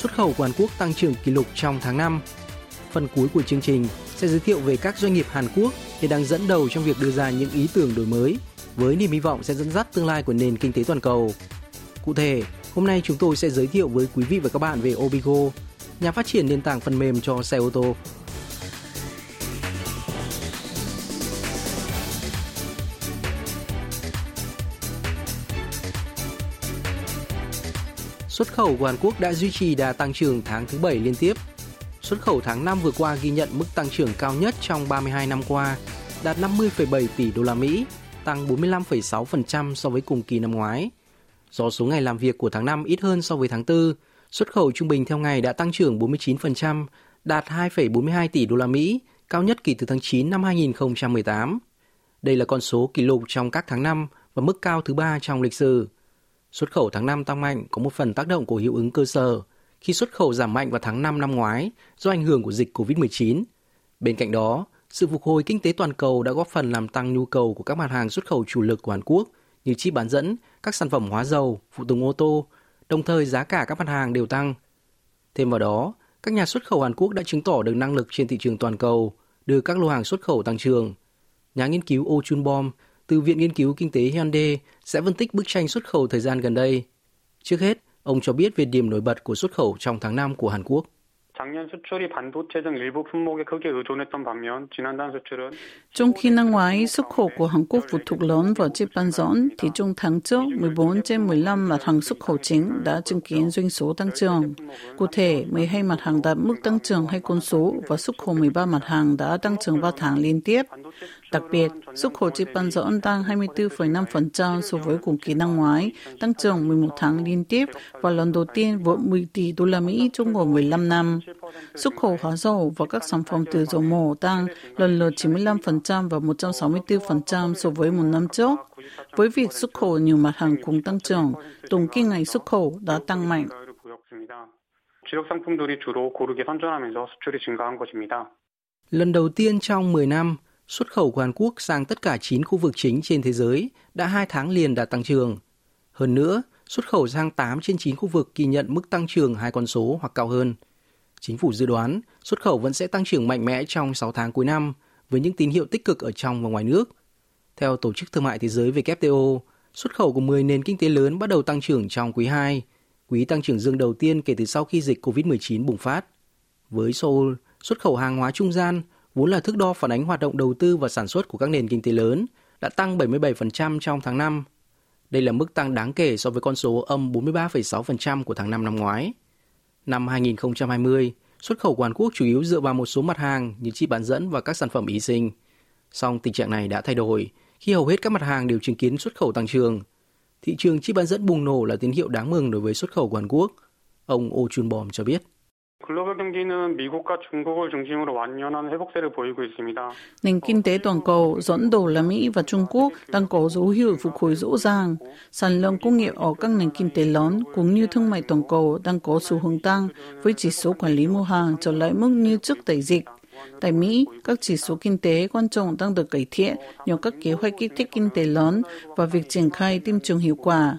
xuất khẩu của Hàn Quốc tăng trưởng kỷ lục trong tháng 5. Phần cuối của chương trình sẽ giới thiệu về các doanh nghiệp Hàn Quốc hiện đang dẫn đầu trong việc đưa ra những ý tưởng đổi mới với niềm hy vọng sẽ dẫn dắt tương lai của nền kinh tế toàn cầu. Cụ thể, hôm nay chúng tôi sẽ giới thiệu với quý vị và các bạn về Obigo, nhà phát triển nền tảng phần mềm cho xe ô tô. Khẩu của Hàn Quốc đã duy trì đà tăng trưởng tháng thứ 7 liên tiếp. Xuất khẩu tháng 5 vừa qua ghi nhận mức tăng trưởng cao nhất trong 32 năm qua, đạt 50,7 tỷ đô la Mỹ, tăng 45,6% so với cùng kỳ năm ngoái. Do số ngày làm việc của tháng 5 ít hơn so với tháng 4, xuất khẩu trung bình theo ngày đã tăng trưởng 49%, đạt 2,42 tỷ đô la Mỹ, cao nhất kể từ tháng 9 năm 2018. Đây là con số kỷ lục trong các tháng năm và mức cao thứ ba trong lịch sử. Xuất khẩu tháng 5 tăng mạnh có một phần tác động của hiệu ứng cơ sở, khi xuất khẩu giảm mạnh vào tháng 5 năm ngoái do ảnh hưởng của dịch COVID-19. Bên cạnh đó, sự phục hồi kinh tế toàn cầu đã góp phần làm tăng nhu cầu của các mặt hàng xuất khẩu chủ lực của Hàn Quốc như chip bán dẫn, các sản phẩm hóa dầu, phụ tùng ô tô, đồng thời giá cả các mặt hàng đều tăng. Thêm vào đó, các nhà xuất khẩu Hàn Quốc đã chứng tỏ được năng lực trên thị trường toàn cầu, đưa các lô hàng xuất khẩu tăng trưởng. Nhà nghiên cứu Oh Chun Bom từ Viện Nghiên cứu Kinh tế Hyundai sẽ phân tích bức tranh xuất khẩu thời gian gần đây. Trước hết, ông cho biết về điểm nổi bật của xuất khẩu trong tháng 5 của Hàn Quốc. Trong khi năm ngoái, xuất khẩu của Hàn Quốc phụ thuộc lớn vào chip bán dẫn, thì trong tháng trước, 14 trên 15 mặt hàng xuất khẩu chính đã chứng kiến doanh số tăng trưởng. Cụ thể, 12 mặt hàng đạt mức tăng trưởng hay con số và xuất khẩu 13 mặt hàng đã tăng trưởng 3 tháng liên tiếp. Đặc biệt, xuất khẩu chip bán dẫn tăng 24,5% so với cùng kỳ năm ngoái, tăng trưởng 11 tháng liên tiếp và lần đầu tiên vượt 10 tỷ đô la Mỹ trong vòng 15 năm. Xuất khẩu hóa dầu và các sản phẩm từ dầu mỏ tăng lần lượt 95% và 164% so với một năm trước. Với việc xuất khẩu nhiều mặt hàng cùng tăng trưởng, tổng kim ngạch xuất khẩu đã tăng mạnh. 주력 상품들이 주로 고르게 선전하면서 수출이 증가한 것입니다. Lần đầu tiên trong 10 năm, xuất khẩu của Hàn Quốc sang tất cả 9 khu vực chính trên thế giới đã 2 tháng liền đạt tăng trưởng. Hơn nữa, xuất khẩu sang 8 trên 9 khu vực ghi nhận mức tăng trưởng hai con số hoặc cao hơn. Chính phủ dự đoán xuất khẩu vẫn sẽ tăng trưởng mạnh mẽ trong 6 tháng cuối năm với những tín hiệu tích cực ở trong và ngoài nước. Theo Tổ chức Thương mại Thế giới WTO, xuất khẩu của 10 nền kinh tế lớn bắt đầu tăng trưởng trong quý 2, quý tăng trưởng dương đầu tiên kể từ sau khi dịch COVID-19 bùng phát. Với Seoul, xuất khẩu hàng hóa trung gian, vốn là thước đo phản ánh hoạt động đầu tư và sản xuất của các nền kinh tế lớn, đã tăng 77% trong tháng 5. Đây là mức tăng đáng kể so với con số âm 43,6% của tháng 5 năm ngoái. Năm 2020, xuất khẩu của Hàn Quốc chủ yếu dựa vào một số mặt hàng như chip bán dẫn và các sản phẩm y sinh. Song tình trạng này đã thay đổi khi hầu hết các mặt hàng đều chứng kiến xuất khẩu tăng trưởng. Thị trường chip bán dẫn bùng nổ là tín hiệu đáng mừng đối với xuất khẩu của Hàn Quốc. Ông Oh Chun Bom cho biết. 글로벌 경기는 미국과 중국을 중심으로 완연한 회복세를 보이고 있습니다. Nền kinh tế toàn cầu dẫn đầu là Mỹ và Trung Quốc đang có dấu hiệu phục hồi rõ ràng. Sản lượng công nghiệp ở các nền kinh tế lớn cũng như thương mại toàn cầu đang có xu hướng tăng với chỉ số quản lý mua hàng trở lại mức như trước đại dịch. Tại Mỹ, các chỉ số kinh tế quan trọng đang được cải thiện nhờ các kế hoạch kích thích kinh tế lớn và việc triển khai tiêm chủng hiệu quả.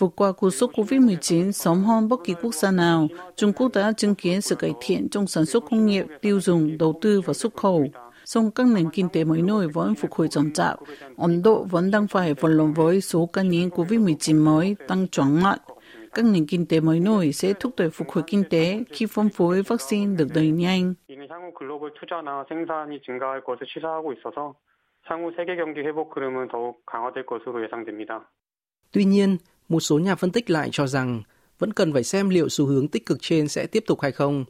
vượt qua cú sốc COVID-19 sớm hơn bất kỳ quốc gia nào, Trung Quốc đã chứng kiến sự cải thiện trong sản xuất công nghiệp, tiêu dùng, đầu tư và xuất khẩu. Song các nền kinh tế mới nổi vẫn phục hồi chậm chạp. Ấn Độ vẫn đang phải vật lộn với số ca nhiễm COVID-19 mới tăng chóng mặt. Các nền kinh tế mới nổi sẽ thúc đẩy phục hồi kinh tế khi phân phối vaccine được đẩy nhanh. Tuy nhiên, một số nhà phân tích lại cho rằng vẫn cần phải xem liệu xu hướng tích cực trên sẽ tiếp tục hay không.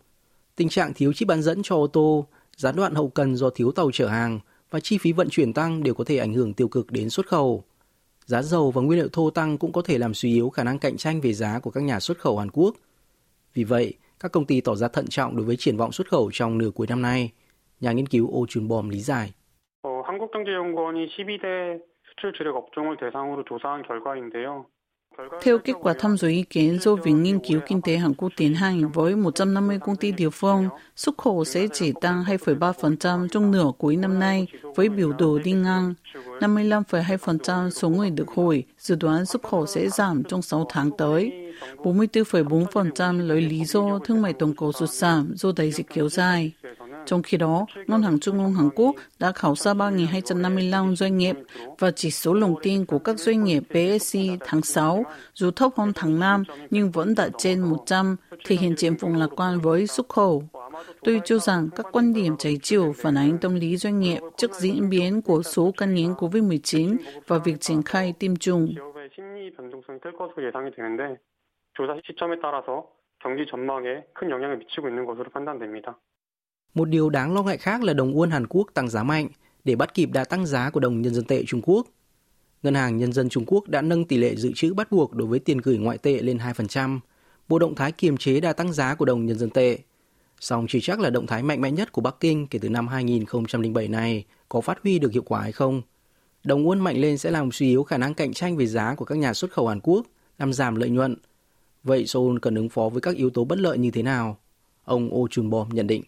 Tình trạng thiếu chip bán dẫn cho ô tô, gián đoạn hậu cần do thiếu tàu chở hàng và chi phí vận chuyển tăng đều có thể ảnh hưởng tiêu cực đến xuất khẩu. Giá dầu và nguyên liệu thô tăng cũng có thể làm suy yếu khả năng cạnh tranh về giá của các nhà xuất khẩu Hàn Quốc. Vì vậy, các công ty tỏ ra thận trọng đối với triển vọng xuất khẩu trong nửa cuối năm nay. Nhà nghiên cứu Oh Chun Bom lý giải. 어, 한국경제연구원이 12대 수출 주력 업종을 대상으로 조사한 결과인데요. Theo kết quả thăm dò ý kiến do Viện Nghiên cứu Kinh tế Hàn Quốc tiến hành với 150 công ty địa phương, xuất khẩu sẽ chỉ tăng 2,3% trong nửa cuối năm nay với biểu đồ đi ngang. 55,2% số người được hỏi dự đoán xuất khẩu sẽ giảm trong 6 tháng tới. 44,4% lấy lý do thương mại toàn cầu sụt giảm do đại dịch kéo dài. Trong khi đó, Ngân hàng Trung ương Hàn Quốc đã khảo sát 3.255 doanh nghiệp và chỉ số lòng tin của các doanh nghiệp PSI tháng 6 dù thấp hơn tháng 5 nhưng vẫn đạt trên 100, thể hiện triển vọng lạc quan với xuất khẩu. Tôi cho rằng các quan điểm trái chiều phản ánh tâm lý doanh nghiệp trước diễn biến của số ca nhiễm COVID-19 và việc triển khai tiêm chủng. 기업의 심리 변동성이 클 것으로 예상이 되는데 조사 시점에 따라서 경기 전망에 큰 영향을 미치고 있는 것으로 판단됩니다. Một điều đáng lo ngại khác là đồng won Hàn Quốc tăng giá mạnh để bắt kịp đà tăng giá của đồng nhân dân tệ Trung Quốc. Ngân hàng Nhân dân Trung Quốc đã nâng tỷ lệ dự trữ bắt buộc đối với tiền gửi ngoại tệ lên 2%, bộ động thái kiềm chế đà tăng giá của đồng nhân dân tệ. Song chỉ chắc là động thái mạnh mẽ nhất của Bắc Kinh kể từ năm 2007 này có phát huy được hiệu quả hay không. Đồng won mạnh lên sẽ làm suy yếu khả năng cạnh tranh về giá của các nhà xuất khẩu Hàn Quốc, làm giảm lợi nhuận. Vậy Seoul cần ứng phó với các yếu tố bất lợi như thế nào? Ông Oh Chun Bom nhận định.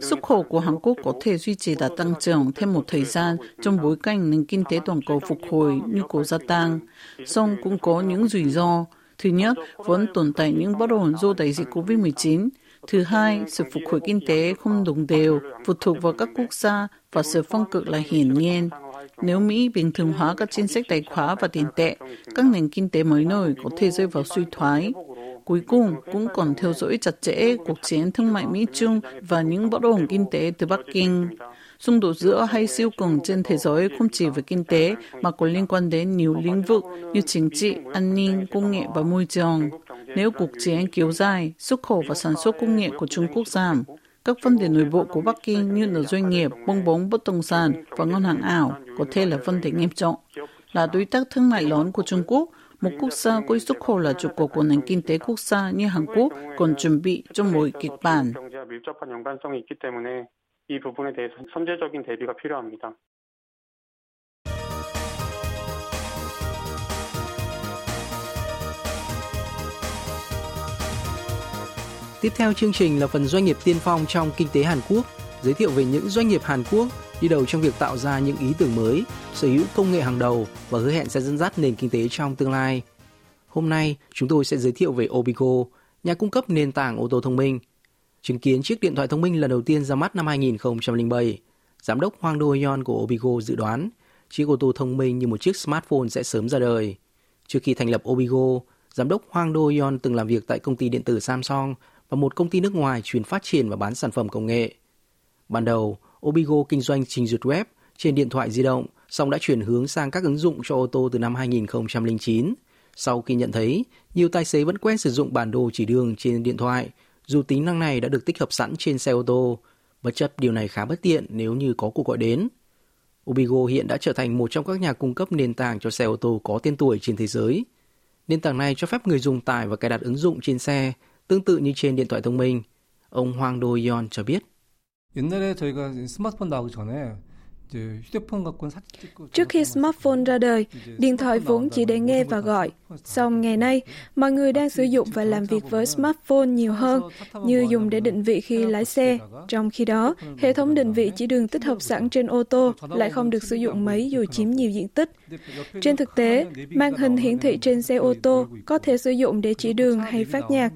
Xuất khẩu của Hàn Quốc có thể duy trì đạt tăng trưởng thêm một thời gian trong bối cảnh nền kinh tế toàn cầu phục hồi nhu cầu gia tăng. Song cũng có những rủi ro. Thứ nhất, vẫn tồn tại những bất ổn do đại dịch COVID-19. Thứ hai, sự phục hồi kinh tế không đồng đều, phụ thuộc vào các quốc gia và sự phân cực là hiển nhiên. Nếu Mỹ bình thường hóa các chính sách tài khóa và tiền tệ, các nền kinh tế mới nổi có thể rơi vào suy thoái. Cuối cùng, cũng còn theo dõi chặt chẽ cuộc chiến thương mại Mỹ-Trung và những bất ổn kinh tế từ Bắc Kinh. Xung đột giữa hai siêu cường trên thế giới không chỉ về kinh tế mà còn liên quan đến nhiều lĩnh vực như chính trị, an ninh, công nghệ và môi trường. Nếu cuộc chiến kéo dài, xuất khẩu và sản xuất công nghệ của Trung Quốc giảm, các vấn đề nội bộ của Bắc Kinh như là doanh nghiệp, bong bóng bất động sản và ngân hàng ảo có thể là vấn đề nghiêm trọng. Là đối tác thương mại lớn của Trung Quốc, một quốc gia có xuất khẩu là trụ cột của nền kinh tế quốc gia như Hàn Quốc còn chuẩn bị cho mỗi kịch bản. 경제와 밀접한 연관성이 있기 때문에 이 부분에 대해서 선제적인 대비가 필요합니다. Tiếp theo chương trình là phần doanh nghiệp tiên phong trong kinh tế Hàn Quốc, giới thiệu về những doanh nghiệp Hàn Quốc đi đầu trong việc tạo ra những ý tưởng mới, sở hữu công nghệ hàng đầu và hứa hẹn sẽ dẫn dắt nền kinh tế trong tương lai. Hôm nay, chúng tôi sẽ giới thiệu về Obigo, nhà cung cấp nền tảng ô tô thông minh. Chứng kiến chiếc điện thoại thông minh lần đầu tiên ra mắt năm 2007, giám đốc Hoàng Do Hyon của Obigo dự đoán chiếc ô tô thông minh như một chiếc smartphone sẽ sớm ra đời. Trước khi thành lập Obigo, giám đốc Hoàng Do Hyon từng làm việc tại công ty điện tử Samsung và một công ty nước ngoài chuyên phát triển và bán sản phẩm công nghệ. Ban đầu, Obigo kinh doanh trình duyệt web trên điện thoại di động, song đã chuyển hướng sang các ứng dụng cho ô tô từ năm 2009. Sau khi nhận thấy, nhiều tài xế vẫn quen sử dụng bản đồ chỉ đường trên điện thoại, dù tính năng này đã được tích hợp sẵn trên xe ô tô, bất chấp điều này khá bất tiện nếu như có cuộc gọi đến. Obigo hiện đã trở thành một trong các nhà cung cấp nền tảng cho xe ô tô có tên tuổi trên thế giới. Nền tảng này cho phép người dùng tải và cài đặt ứng dụng trên xe, tương tự như trên điện thoại thông minh. Ông Hoàng Do Yon cho biết. 옛날에 저희가 스마트폰 나오기 전에 Trước khi smartphone ra đời, điện thoại vốn chỉ để nghe và gọi. Song ngày nay, mọi người đang sử dụng và làm việc với smartphone nhiều hơn, như dùng để định vị khi lái xe. Trong khi đó, hệ thống định vị chỉ đường tích hợp sẵn trên ô tô lại không được sử dụng mấy dù chiếm nhiều diện tích. Trên thực tế, màn hình hiển thị trên xe ô tô có thể sử dụng để chỉ đường hay phát nhạc.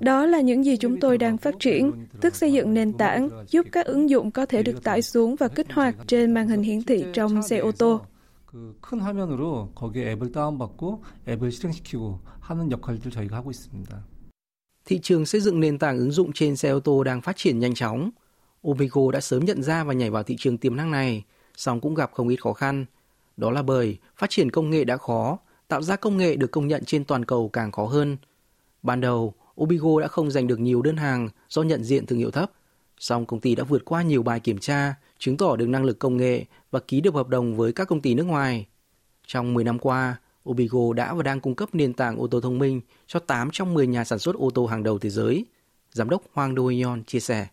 Đó là những gì chúng tôi đang phát triển, tức xây dựng nền tảng giúp các ứng dụng có thể được tải xuống và kích hoạt trên màn hình hiển thị trong xe ô tô. 그큰 화면으로 거기에 앱을 다운받고 앱을 실행시키고 하는 역할들 저희가 하고 있습니다. Thị trường xây dựng nền tảng ứng dụng trên xe ô tô đang phát triển nhanh chóng. Obigo đã sớm nhận ra và nhảy vào thị trường tiềm năng này, song cũng gặp không ít khó khăn. Đó là bởi phát triển công nghệ đã khó, tạo ra công nghệ được công nhận trên toàn cầu càng khó hơn. Ban đầu, Obigo đã không giành được nhiều đơn hàng do nhận diện thương hiệu thấp. Song công ty đã vượt qua nhiều bài kiểm tra, chứng tỏ được năng lực công nghệ và ký được hợp đồng với các công ty nước ngoài. Trong 10 năm qua, Obigo đã và đang cung cấp nền tảng ô tô thông minh cho 8 trong 10 nhà sản xuất ô tô hàng đầu thế giới. Giám đốc Hoàng Do Yeon chia sẻ.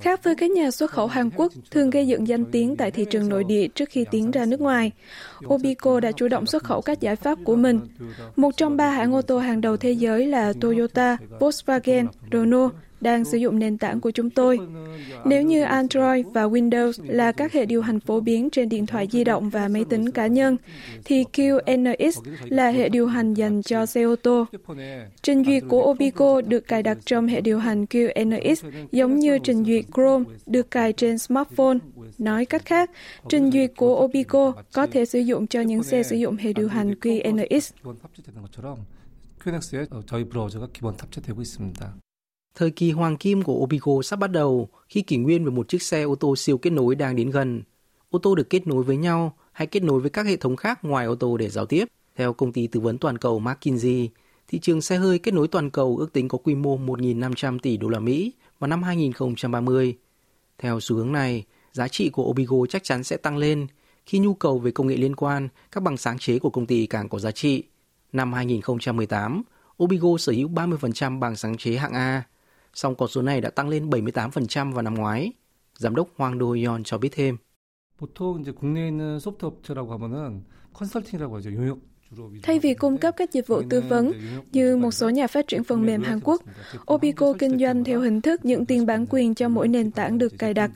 Khác với các nhà xuất khẩu Hàn Quốc thường gây dựng danh tiếng tại thị trường nội địa trước khi tiến ra nước ngoài, Obico đã chủ động xuất khẩu các giải pháp của mình. Một trong ba hãng ô tô hàng đầu thế giới là Toyota, Volkswagen, Renault đang sử dụng nền tảng của chúng tôi. Nếu như Android và Windows là các hệ điều hành phổ biến trên điện thoại di động và máy tính cá nhân, thì QNX là hệ điều hành dành cho xe ô tô. Trình duyệt của Obico được cài đặt trong hệ điều hành QNX giống như trình duyệt Chrome được cài trên smartphone. Nói cách khác, trình duyệt của Obico có thể sử dụng cho những xe sử dụng hệ điều hành QNX. QNX에 저희 브라우저가 기본 탑재되고 있습니다. Thời kỳ hoàng kim của Obigo sắp bắt đầu khi kỷ nguyên về một chiếc xe ô tô siêu kết nối đang đến gần. Ô tô được kết nối với nhau hay kết nối với các hệ thống khác ngoài ô tô để giao tiếp. Theo công ty tư vấn toàn cầu McKinsey, thị trường xe hơi kết nối toàn cầu ước tính có quy mô 1.500 tỷ đô la Mỹ vào năm 2030. Theo xu hướng này, giá trị của Obigo chắc chắn sẽ tăng lên khi nhu cầu về công nghệ liên quan, các bằng sáng chế của công ty càng có giá trị. Năm 2018, Obigo sở hữu 30% bằng sáng chế hạng A, song con số này đã tăng lên 78% vào năm ngoái. Giám đốc Hoàng Do Yeon cho biết thêm. 보통 이제 국내에 있는 소프트 업체라고 하면은 컨설팅이라고 하죠. 용역 Thay vì cung cấp các dịch vụ tư vấn như một số nhà phát triển phần mềm Hàn Quốc, Obico kinh doanh theo hình thức những tiền bản quyền cho mỗi nền tảng được cài đặt.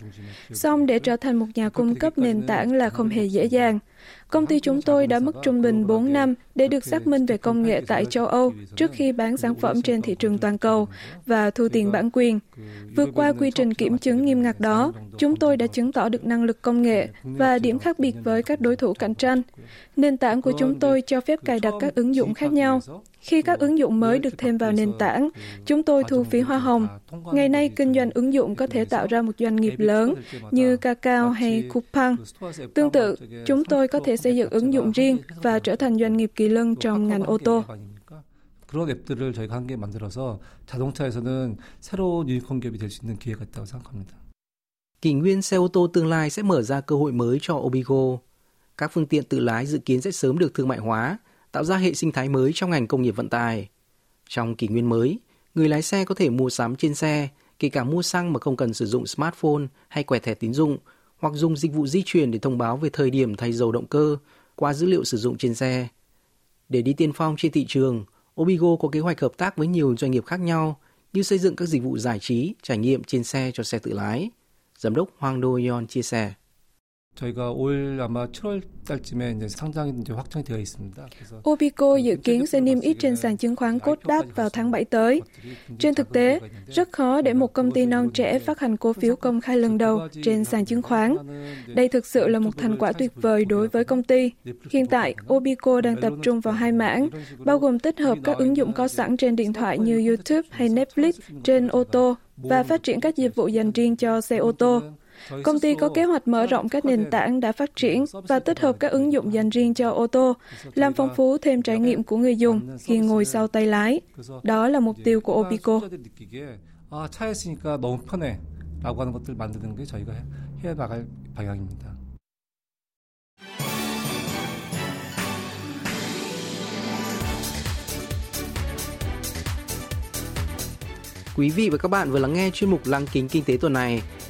Song để trở thành một nhà cung cấp nền tảng là không hề dễ dàng. Công ty chúng tôi đã mất trung bình 4 năm để được xác minh về công nghệ tại châu Âu trước khi bán sản phẩm trên thị trường toàn cầu và thu tiền bản quyền. Vượt qua quy trình kiểm chứng nghiêm ngặt đó, chúng tôi đã chứng tỏ được năng lực công nghệ và điểm khác biệt với các đối thủ cạnh tranh. Nền tảng của chúng tôi cho phép cài đặt các ứng dụng khác nhau. Khi các ứng dụng mới được thêm vào nền tảng, chúng tôi thu phí hoa hồng. Ngày nay, kinh doanh ứng dụng có thể tạo ra một doanh nghiệp lớn như Kakao hay Coupang. Tương tự, chúng tôi có thể xây dựng ứng dụng riêng và trở thành doanh nghiệp kỳ lân trong ngành ô tô. 그런 앱들을 저희가 한 개 만들어서 자동차에서는 새로운 유니콘 기업이 될 수 있는 기회가 있다고 생각합니다. Kỷ nguyên xe ô tô tương lai sẽ mở ra cơ hội mới cho Obigo. Các phương tiện tự lái dự kiến sẽ sớm được thương mại hóa, tạo ra hệ sinh thái mới trong ngành công nghiệp vận tải. Trong kỷ nguyên mới, người lái xe có thể mua sắm trên xe, kể cả mua xăng mà không cần sử dụng smartphone hay quẹt thẻ tín dụng, hoặc dùng dịch vụ di chuyển để thông báo về thời điểm thay dầu động cơ qua dữ liệu sử dụng trên xe. Để đi tiên phong trên thị trường, Obigo có kế hoạch hợp tác với nhiều doanh nghiệp khác nhau như xây dựng các dịch vụ giải trí, trải nghiệm trên xe cho xe tự lái. Giám đốc Hoàng Do Yeon chia sẻ. 저희가 올 아마 7월 달쯤에 이제 상장이 이제 확정이 되어 있습니다. Obico dự kiến sẽ niêm yết trên sàn chứng khoán Kosdaq vào tháng 7 tới. Trên thực tế, rất khó để một công ty non trẻ phát hành cổ phiếu công khai lần đầu trên sàn chứng khoán. Đây thực sự là một thành quả tuyệt vời đối với công ty. Hiện tại, Obico đang tập trung vào hai mảng, bao gồm tích hợp các ứng dụng có sẵn trên điện thoại như YouTube hay Netflix trên ô tô và phát triển các dịch vụ dành riêng cho xe ô tô. Công ty có kế hoạch mở rộng các nền tảng đã phát triển và tích hợp các ứng dụng dành riêng cho ô tô, làm phong phú thêm trải nghiệm của người dùng khi ngồi sau tay lái. Đó là mục tiêu của Obico. 라고 하는 것들 만드는 게 저희가 해 나갈 방향입니다. Quý vị và các bạn vừa lắng nghe chuyên mục Lăng kính kinh tế tuần này.